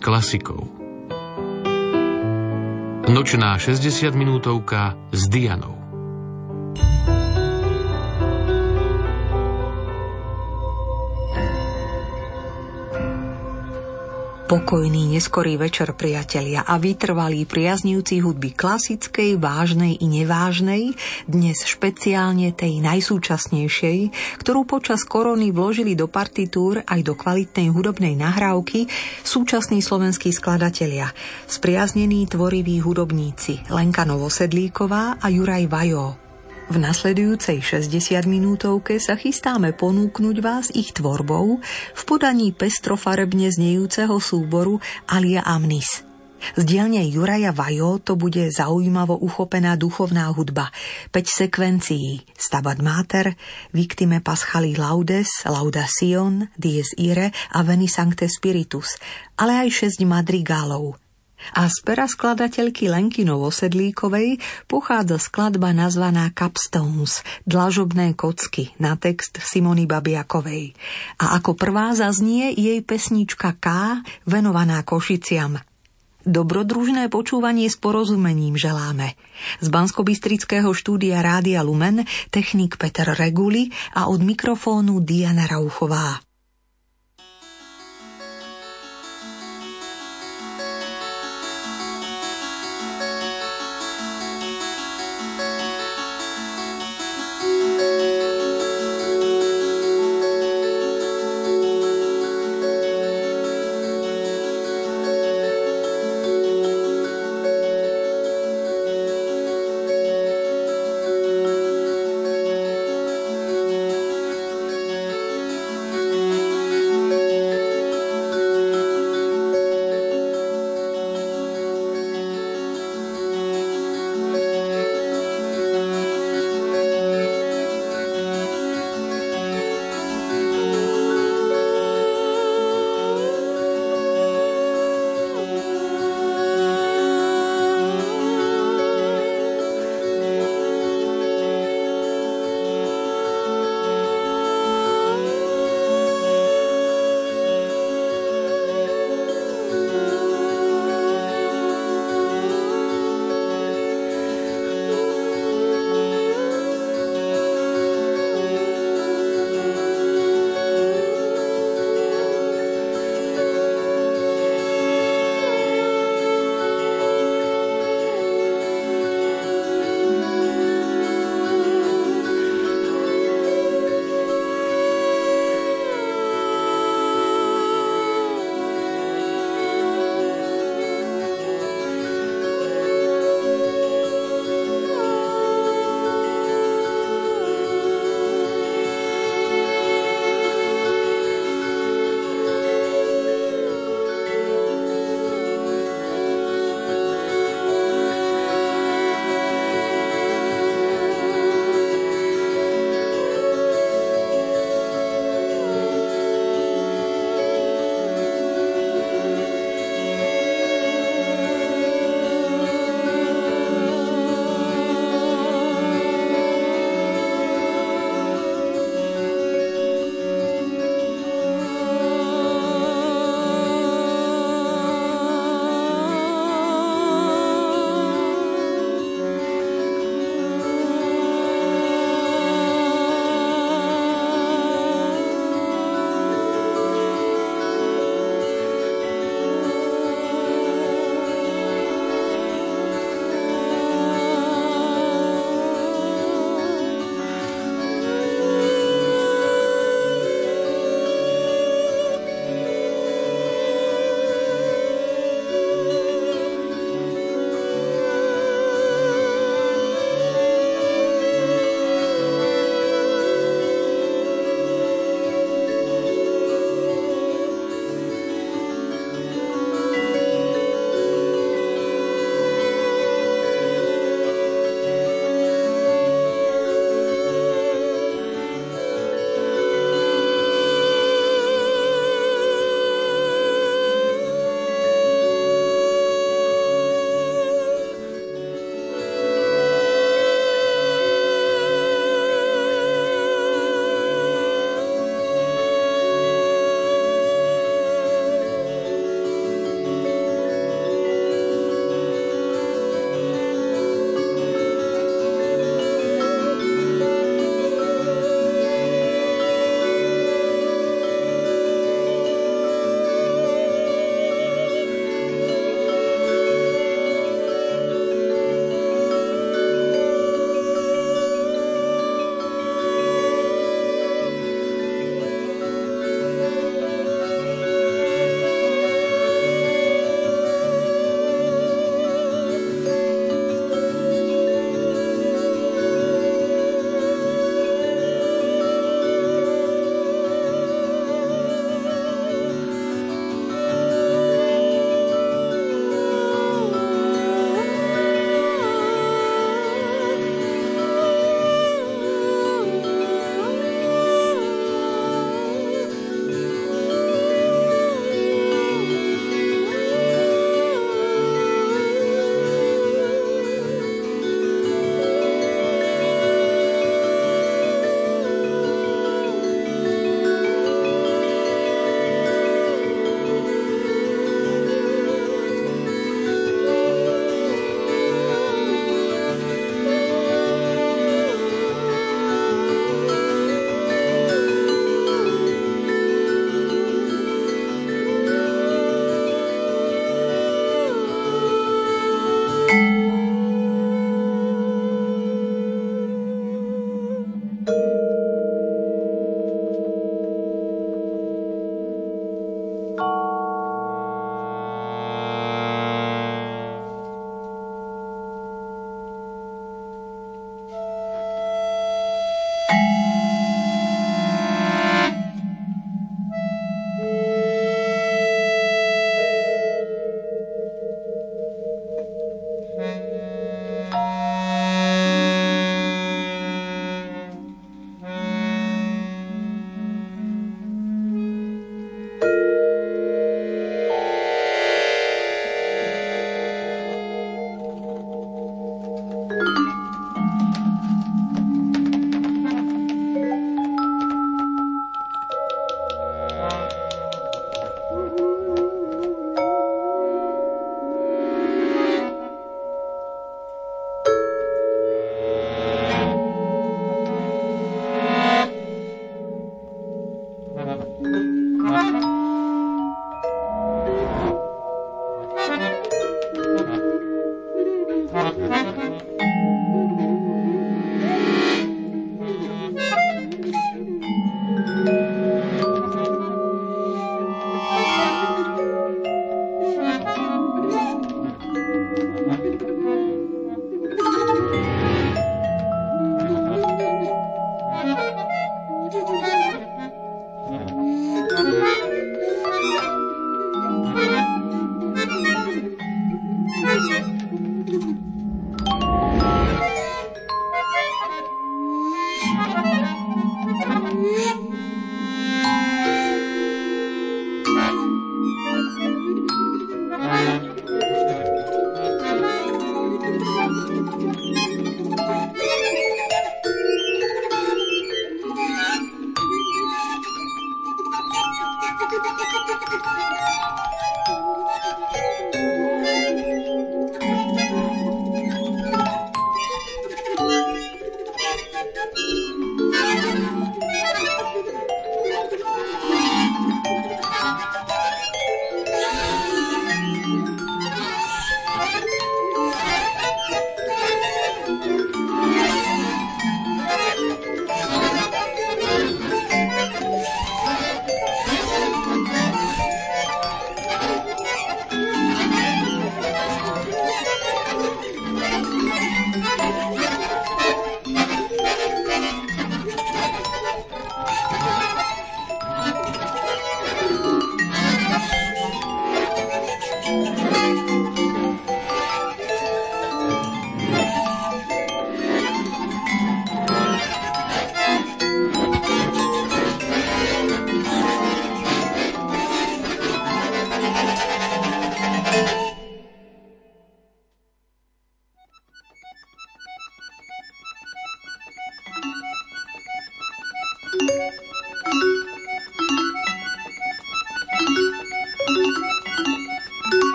Klasikou. Nočná 60 minútovka s Dianou. Pokojný neskorý večer, priatelia, a vytrvalí priaznivci hudby klasickej, vážnej i nevážnej, dnes špeciálne tej najsúčasnejšej, ktorú počas korony vložili do partitúr aj do kvalitnej hudobnej nahrávky súčasní slovenskí skladatelia, spriaznení tvoriví hudobníci Lenka Novosedlíková a Juraj Vajo. V nasledujúcej 60 minútovke sa chystáme ponúknuť vás ich tvorbou v podaní pestrofarebne znejúceho súboru Alia Amnis. Z dielne Juraja Vajo to bude zaujímavo uchopená duchovná hudba. 5 sekvencií Stabat Mater, Victime Paschali Laudes, Laudacion, Dies Ire a Veni Sancte Spiritus, ale aj 6 madrigálov – a z pera skladateľky Lenky Novosedlíkovej pochádza skladba nazvaná Capstones, dlažobné kocky, na text Simony Babiakovej. A ako prvá zaznie jej pesnička K, venovaná Košiciam. Dobrodružné počúvanie s porozumením želáme. Z Banskobistrického štúdia Rádia Lumen technik Peter Reguli a od mikrofónu Diana Rauchová.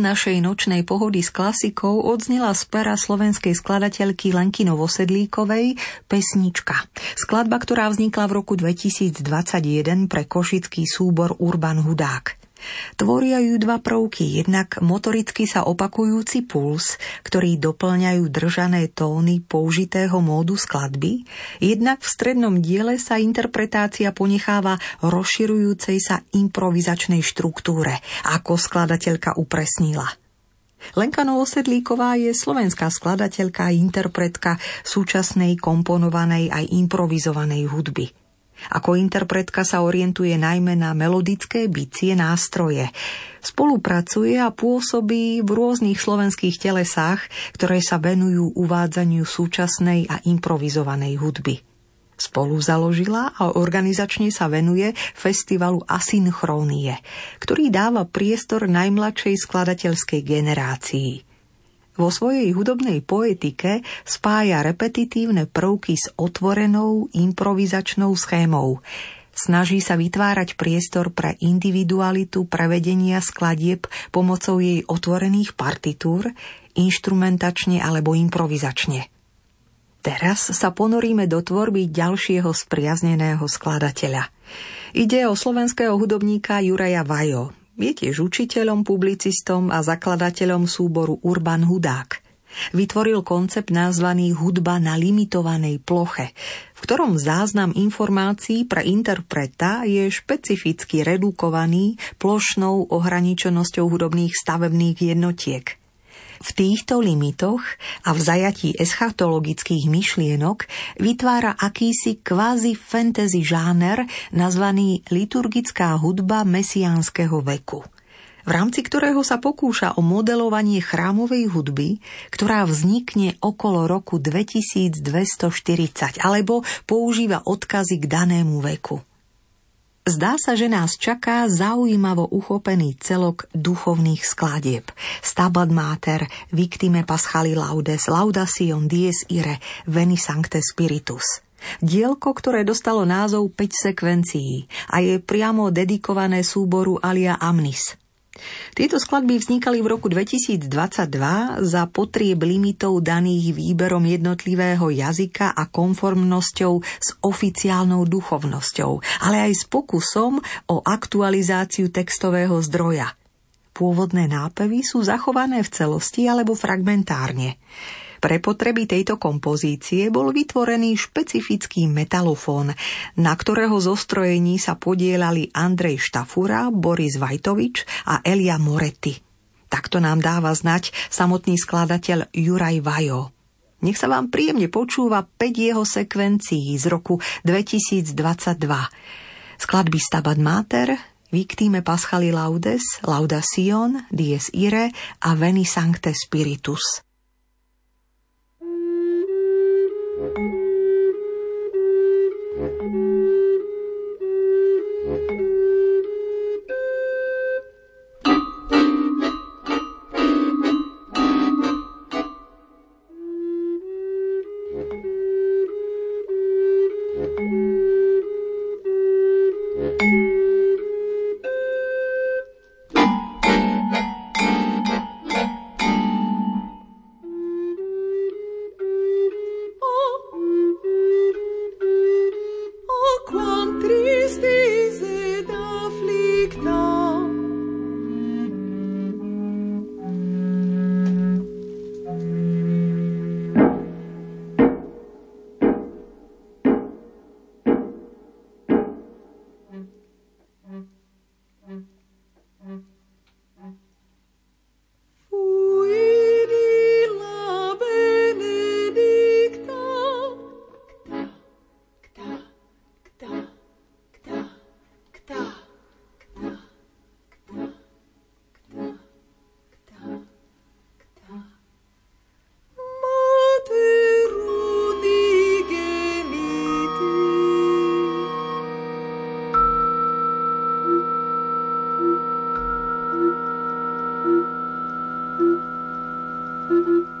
Našej nočnej pohody s klasikou odznela z pera slovenskej skladateľky Lenky Novosedlíkovej pesnička. Skladba, ktorá vznikla v roku 2021 pre košický súbor Urban Hudák. Tvoria ju dva prvky, jednak motoricky sa opakujúci puls, ktorý doplňajú držané tóny použitého módu skladby, jednak v strednom diele sa interpretácia ponecháva rozširujúcej sa improvizačnej štruktúre, ako skladateľka upresnila. Lenka Novosedlíková je slovenská skladateľka a interpretka súčasnej komponovanej aj improvizovanej hudby – ako interpretka sa orientuje najmä na melodické bicie nástroje. Spolupracuje a pôsobí v rôznych slovenských telesách, ktoré sa venujú uvádzaniu súčasnej a improvizovanej hudby. Spolu založila a organizačne sa venuje festivalu Asynchrónie, ktorý dáva priestor najmladšej skladateľskej generácii – vo svojej hudobnej poetike spája repetitívne prvky s otvorenou improvizačnou schémou. Snaží sa vytvárať priestor pre individualitu prevedenia skladieb pomocou jej otvorených partitúr, inštrumentačne alebo improvizačne. Teraz sa ponoríme do tvorby ďalšieho spriazneného skladateľa. Ide o slovenského hudobníka Juraja Vajo, je tiež učiteľom, publicistom a zakladateľom súboru Urban Hudák. Vytvoril koncept nazvaný Hudba na limitovanej ploche, v ktorom záznam informácií pre interpreta je špecificky redukovaný plošnou ohraničenosťou hudobných stavebných jednotiek – v týchto limitoch a v zajatí eschatologických myšlienok vytvára akýsi kvázi fantasy žáner nazvaný liturgická hudba mesiánskeho veku v rámci ktorého sa pokúša o modelovanie chrámovej hudby, ktorá vznikne okolo roku 2240 alebo používa odkazy k danému veku. Zdá sa, že nás čaká zaujímavo uchopený celok duchovných skladieb. Stabat Mater, Victime Paschali Laudes, Laudación Dies Ire, Veni Sancte Spiritus. Dielko, ktoré dostalo názov 5 sekvencií a je priamo dedikované súboru Alia Amnis – tieto skladby vznikali v roku 2022 za potrieb limitov daných výberom jednotlivého jazyka a konformnosťou s oficiálnou duchovnosťou, ale aj s pokusom o aktualizáciu textového zdroja. Pôvodné nápevy sú zachované v celosti alebo fragmentárne. Pre potreby tejto kompozície bol vytvorený špecifický metalofón, na ktorého zostrojení sa podielali Andrej Štafura, Boris Vajtovič a Elia Moretti. Takto nám dáva znať samotný skladateľ Juraj Vajo. Nech sa vám príjemne počúva 5 jeho sekvencií z roku 2022. Skladby Stabat Mater, Victime Paschali Laudes, Laudación, Dies Ire a Veni Sancte Spiritus. Mm-hmm.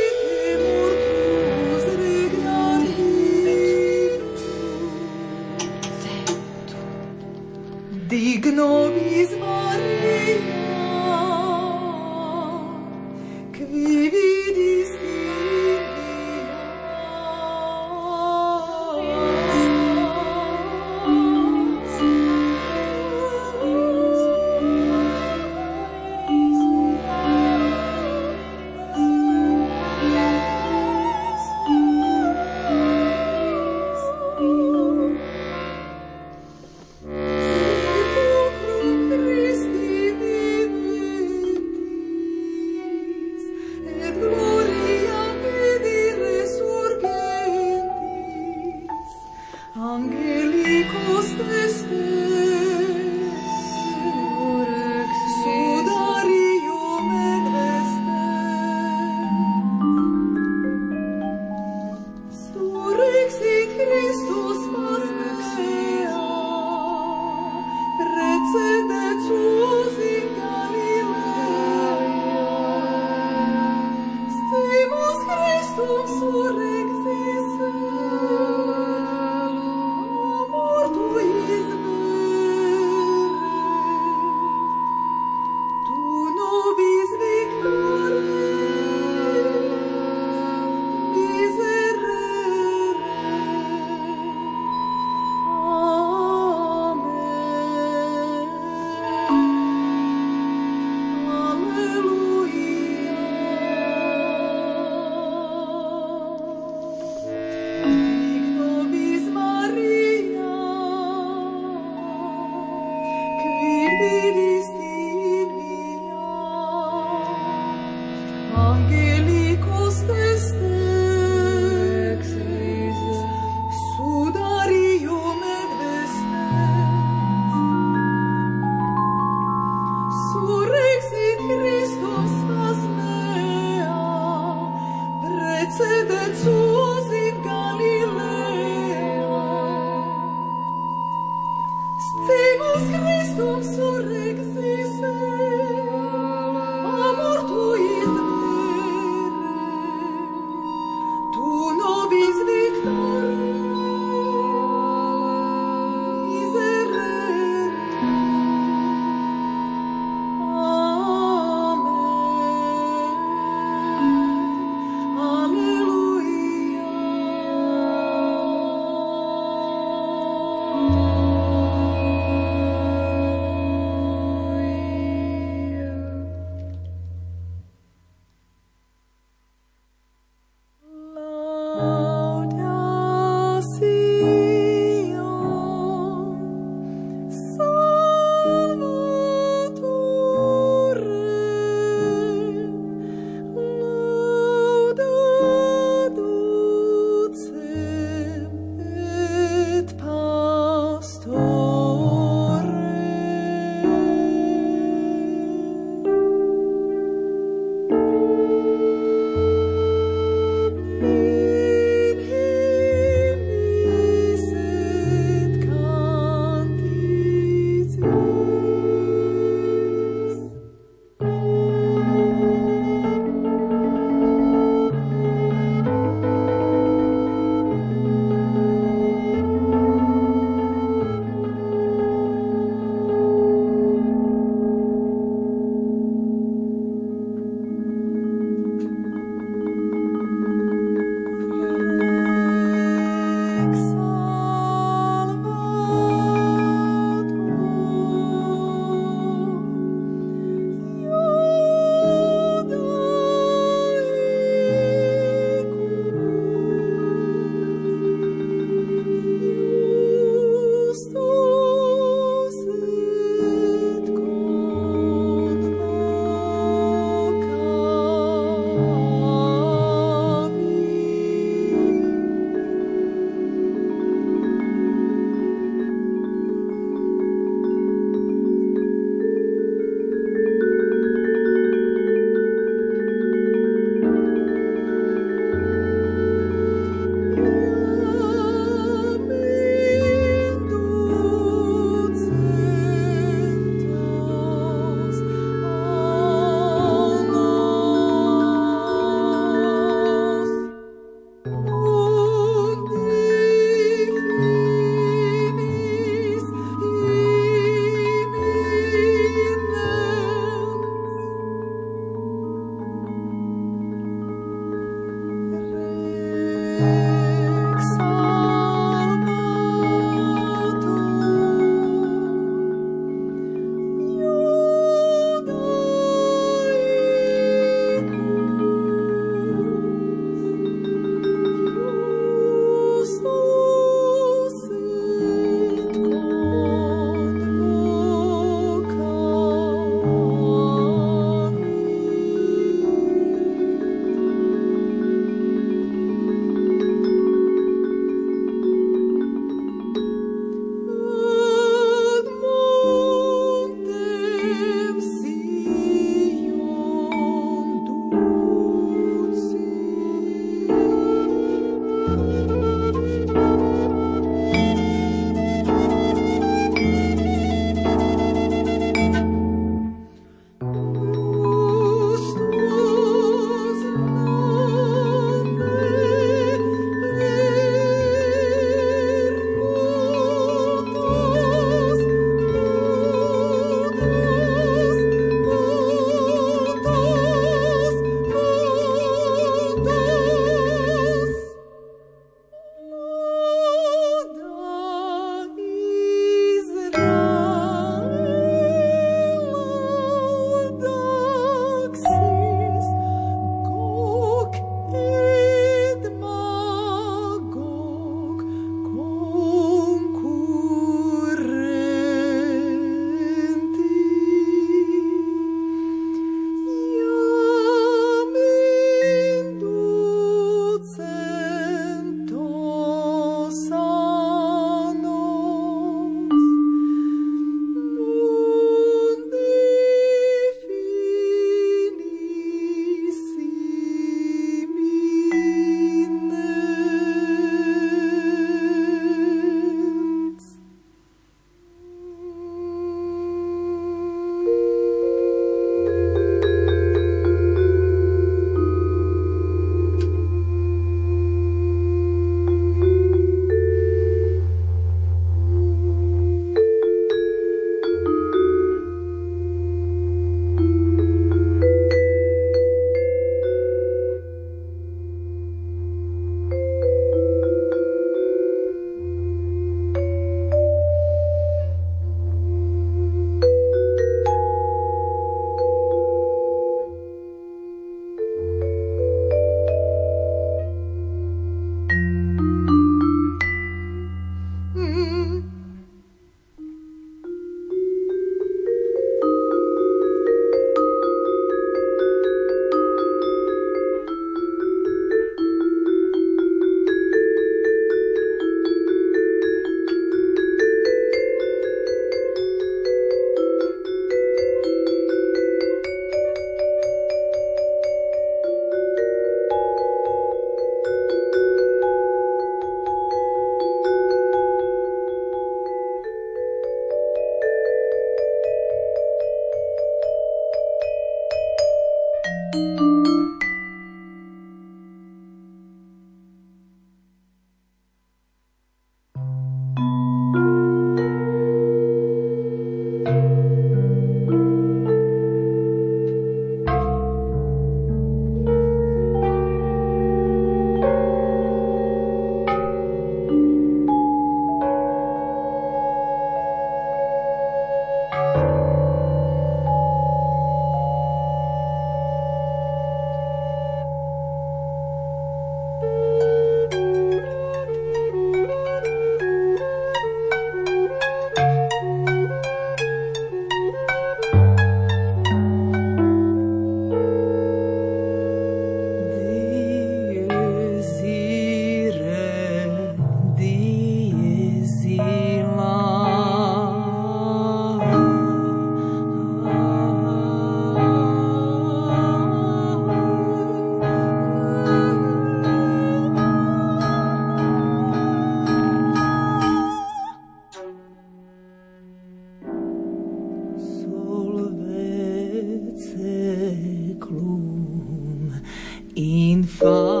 far.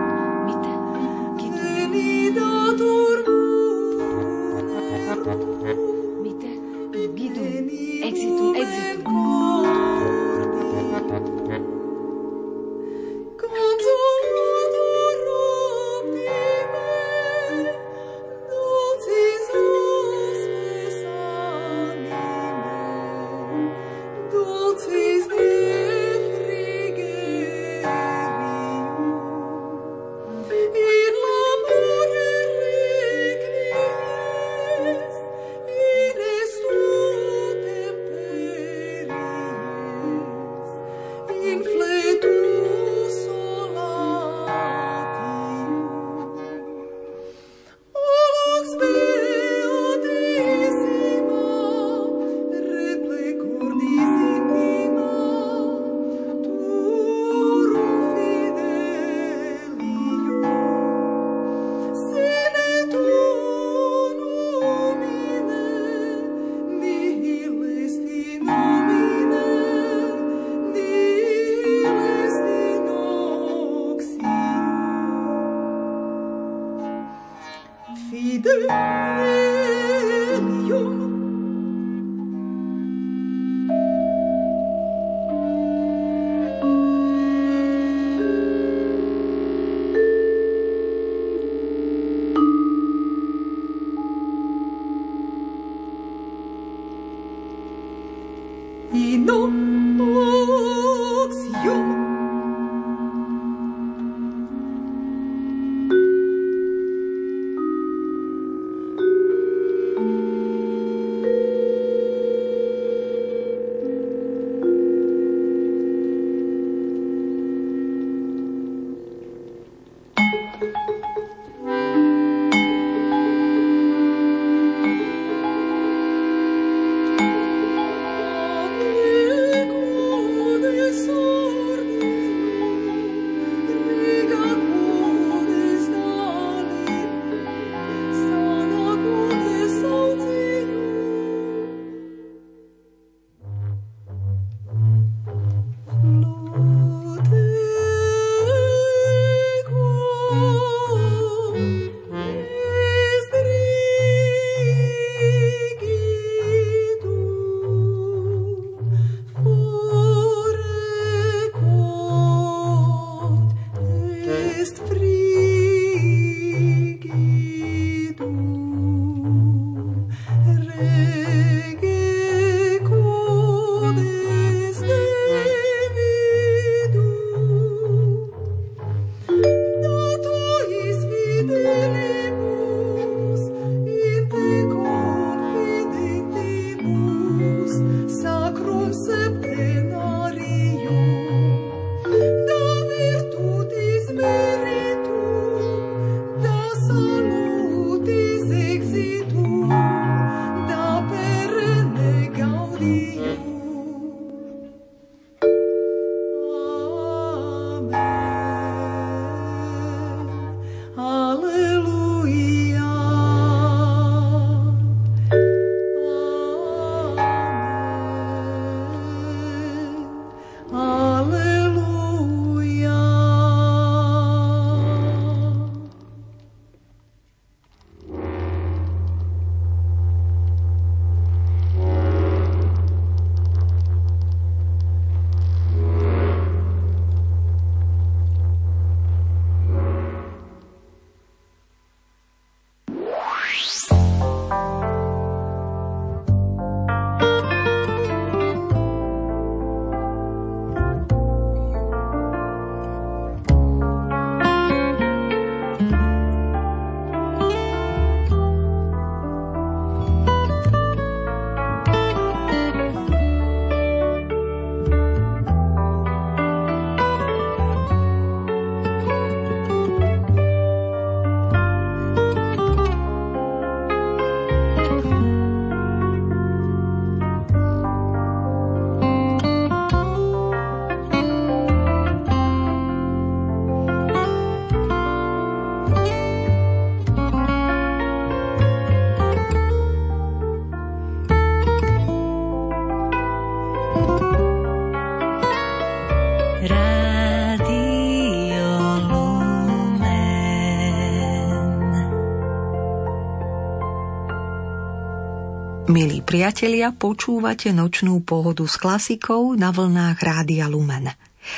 priatelia, počúvate nočnú pohodu s klasikou na vlnách Rádia Lumen.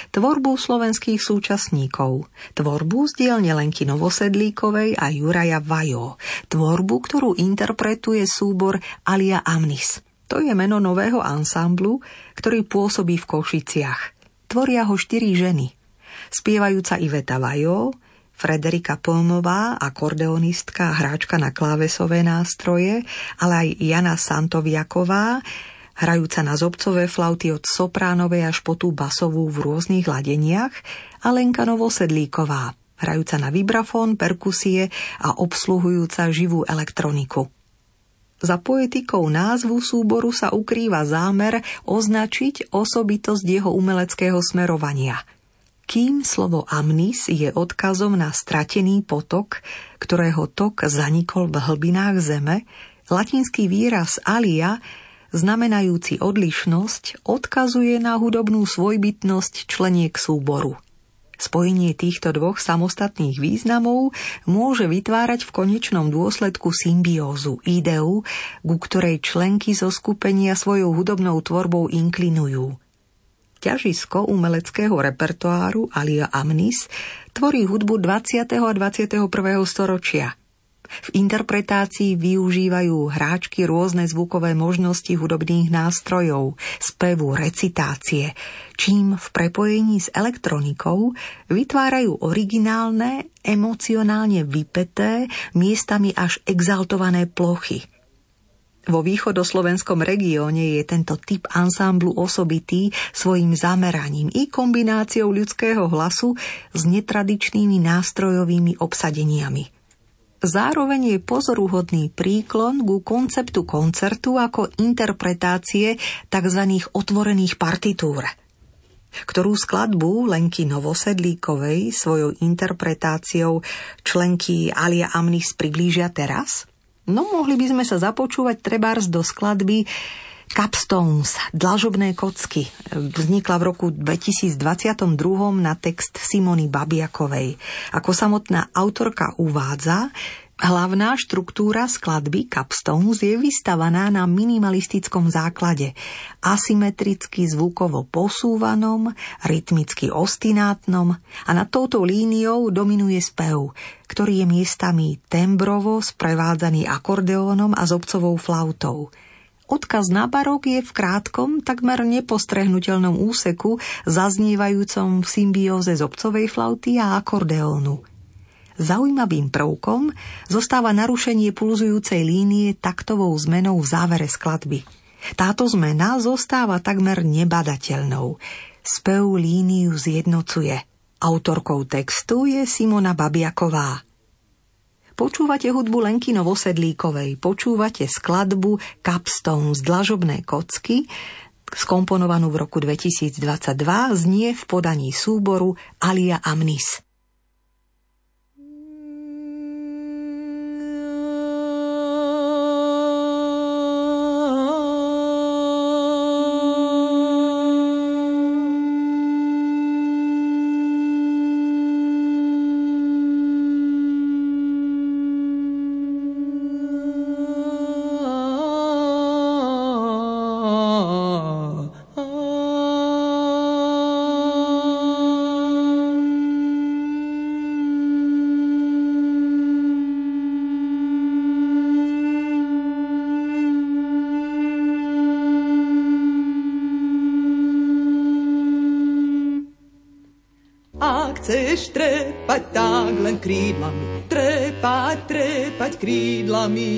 Tvorbu slovenských súčasníkov, tvorbu z dielne Lenky Novosedlíkovej a Juraja Vajo, tvorbu, ktorú interpretuje súbor Alia Amnis. To je meno nového ansámblu, ktorý pôsobí v Košiciach. Tvoria ho štyri ženy. Spievajúca Iveta Vajo, Frederika Polmová, akordeonistka a hráčka na klávesové nástroje, ale aj Jana Santoviaková, hrajúca na zobcové flauty od sopránovej až po tú basovú v rôznych ladeniach a Lenka Novosedlíková, hrajúca na vibrafón, perkusie a obsluhujúca živú elektroniku. Za poetikou názvu súboru sa ukrýva zámer označiť osobitosť jeho umeleckého smerovania – kým slovo amnis je odkazom na stratený potok, ktorého tok zanikol v hlbinách zeme, latinský výraz alia, znamenajúci odlišnosť, odkazuje na hudobnú svojbytnosť členiek súboru. Spojenie týchto dvoch samostatných významov môže vytvárať v konečnom dôsledku symbiózu, ideu, ku ktorej členky zo skupenia svojou hudobnou tvorbou inklinujú – ťažisko umeleckého repertoáru Alia Amnis tvorí hudbu 20. a 21. storočia. V interpretácii využívajú hráčky rôzne zvukové možnosti hudobných nástrojov, spevu, recitácie, čím v prepojení s elektronikou vytvárajú originálne, emocionálne vypeté, miestami až exaltované plochy – vo východoslovenskom regióne je tento typ ansámblu osobitý svojim zameraním i kombináciou ľudského hlasu s netradičnými nástrojovými obsadeniami. Zároveň je pozoruhodný príklon ku konceptu koncertu ako interpretácie tzv. otvorených partitúr ktorú skladbu Lenky Novosedlíkovej svojou interpretáciou členky Alia Amnis priblížia teraz – No mohli by sme sa započúvať trebárs do skladby Capstones, dlažobné kocky, vznikla v roku 2022 na text Simony Babiakovej. Ako samotná autorka uvádza, Hlavná štruktúra skladby Capstones je vystavaná na minimalistickom základe, asymetricky zvukovo posúvanom, rytmicky ostinátnom a nad touto líniou dominuje spev, ktorý je miestami tembrovo sprevádzaný akordeónom a zobcovou flautou. Odkaz na barok je v krátkom, takmer nepostrehnutelnom úseku, zaznievajúcom v symbióze zobcovej flauty a akordeónu – Zaujímavým prvkom zostáva narušenie pulzujúcej línie taktovou zmenou v závere skladby. Táto zmena zostáva takmer nebadateľnou. Spev líniu zjednocuje. Autorkou textu je Simona Babiaková. Počúvate hudbu Lenky Novosedlíkovej, počúvate skladbu Capstone z dlažobné kocky, skomponovanú v roku 2022, znie v podaní súboru Alia Amnis. Chceš trepať tak len krídlami, trepať, trepať krídlami.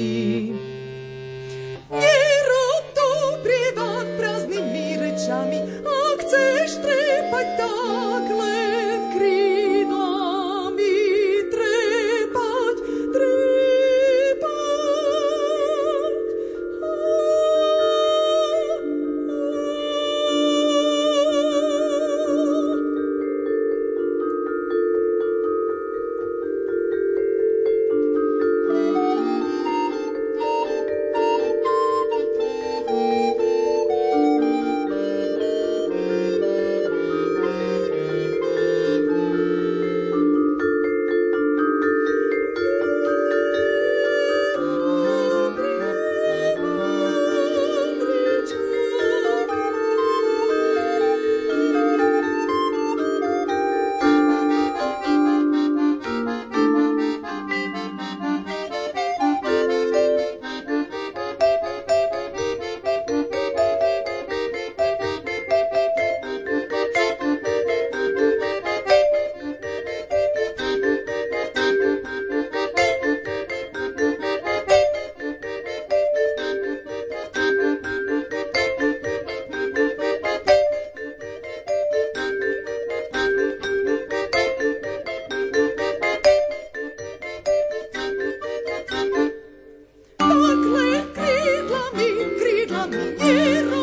tierra.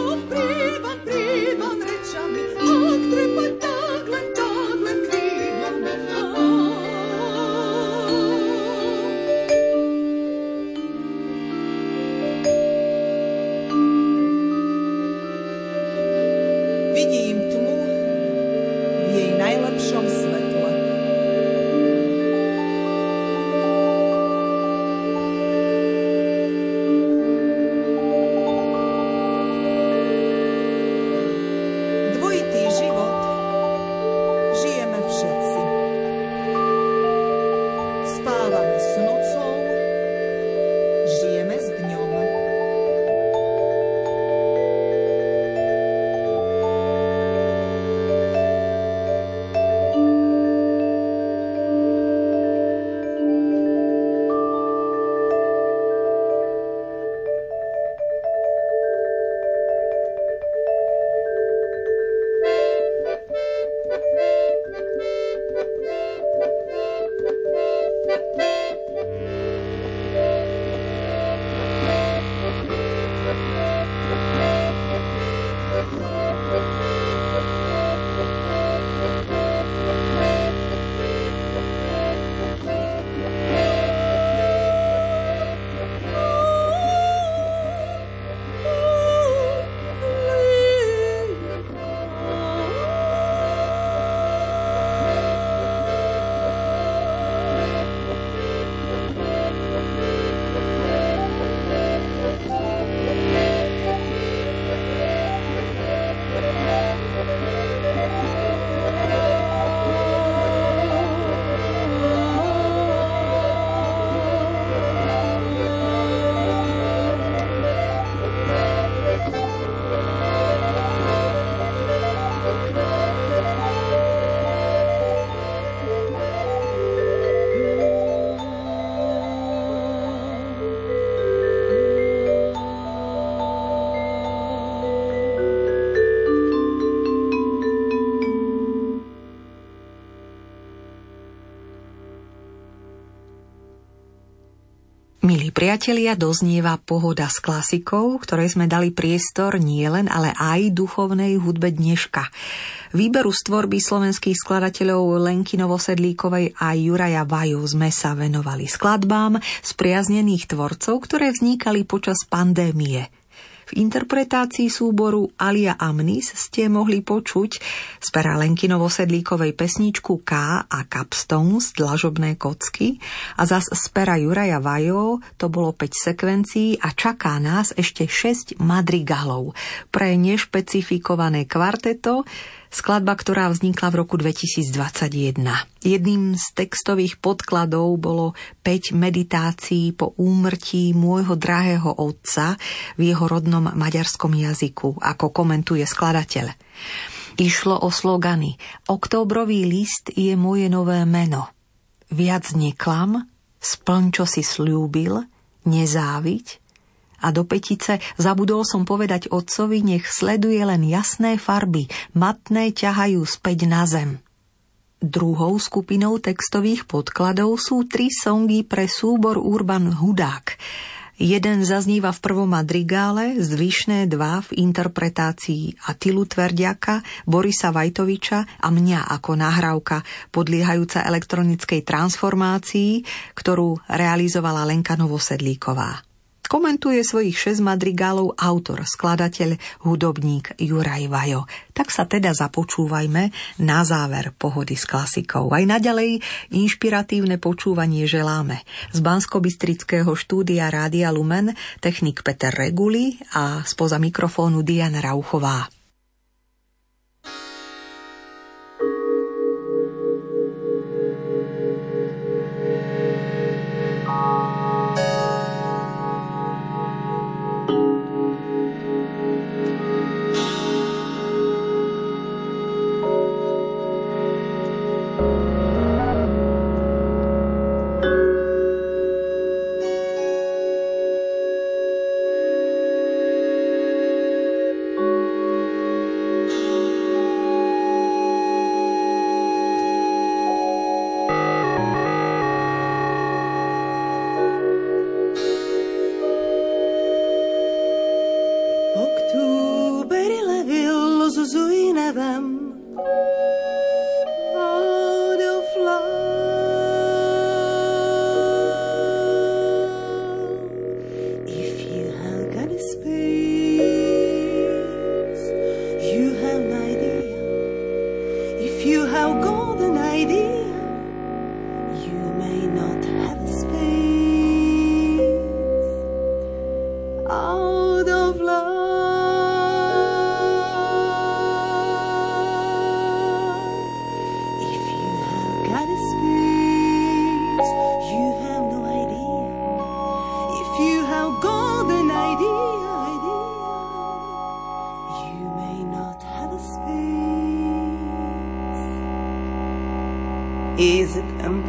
Priatelia, doznieva pohoda s klasikou, ktorej sme dali priestor nielen, ale aj duchovnej hudbe dneška. Výberu z tvorby slovenských skladateľov Lenky Novosedlíkovej a Juraja Vaju sme sa venovali skladbám spriaznených tvorcov, ktoré vznikali počas pandémie – v interpretácii súboru Alia Amnis ste mohli počuť z pera Lenkinovo sedlíkovej pesničku K a Capstones, dlažobné kocky. A zas z pera Juraja Vajo to bolo 5 sekvencií a čaká nás ešte 6 madrigalov. Pre nešpecifikované kvarteto, Skladba, ktorá vznikla v roku 2021. Jedným z textových podkladov bolo 5 meditácií po úmrtí môjho drahého otca v jeho rodnom maďarskom jazyku, ako komentuje skladateľ. Išlo o slogany Októbrový list je moje nové meno. Viac neklam, splň, čo si slúbil, nezáviť, a do petice zabudol som povedať otcovi, nech sleduje len jasné farby, matné ťahajú späť na zem. Druhou skupinou textových podkladov sú tri songy pre súbor Urban Hudák. Jeden zazníva v prvom madrigále, zvyšné dva v interpretácii Atilu Tverdiaka, Borisa Vajtoviča a mňa ako nahrávka podliehajúca elektronickej transformácii, ktorú realizovala Lenka Novosedlíková. Komentuje svojich šesť madrigálov autor, skladateľ, hudobník Juraj Vajo. Tak sa teda započúvajme na záver pohody s klasikou. Aj naďalej inšpiratívne počúvanie želáme. Z bansko štúdia Rádia Lumen technik Peter Reguli a spoza mikrofónu Diana Rauchová. visit and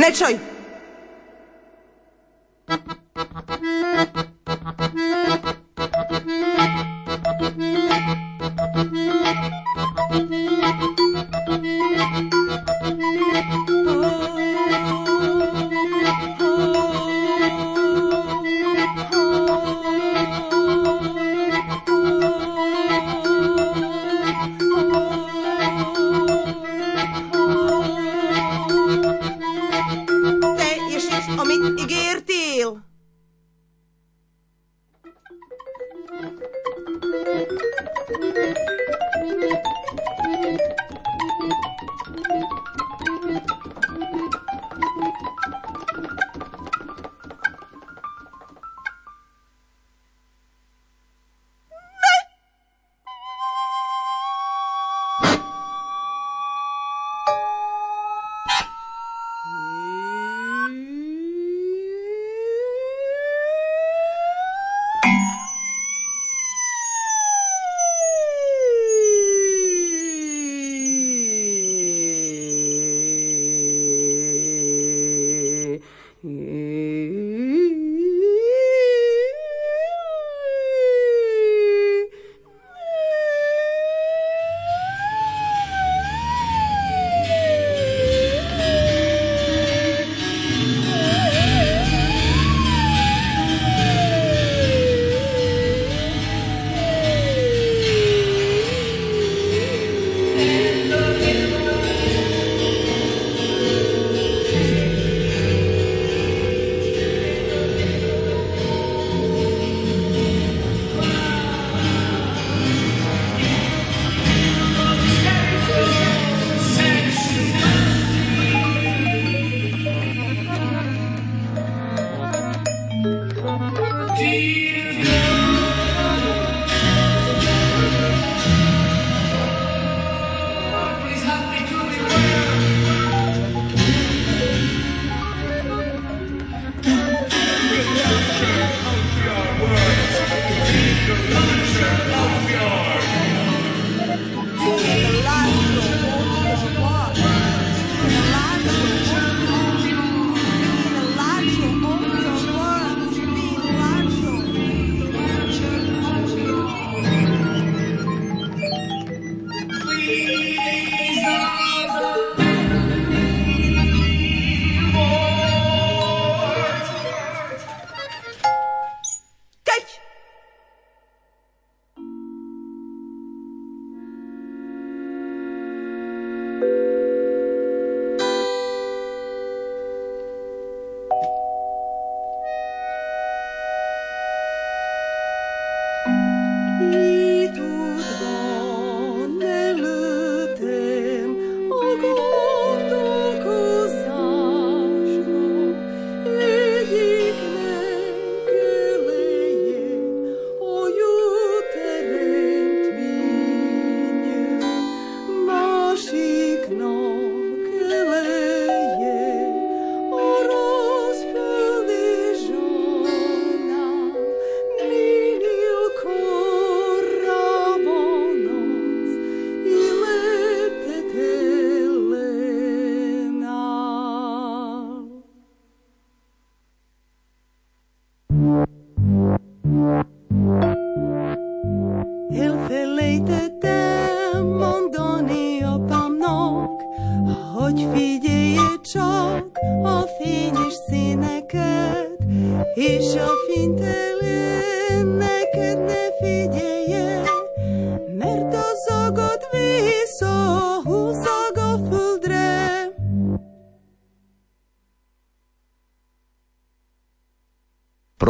Ne čaj!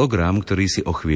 Program, ktorý si o chvíľu